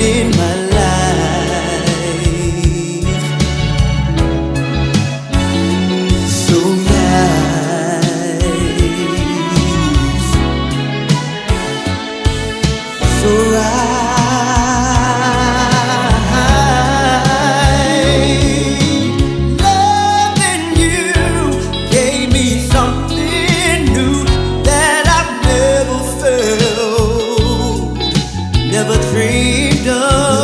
in my life. So nice. So right. Loving you gave me something new that I've never felt. Never dreamed freedom.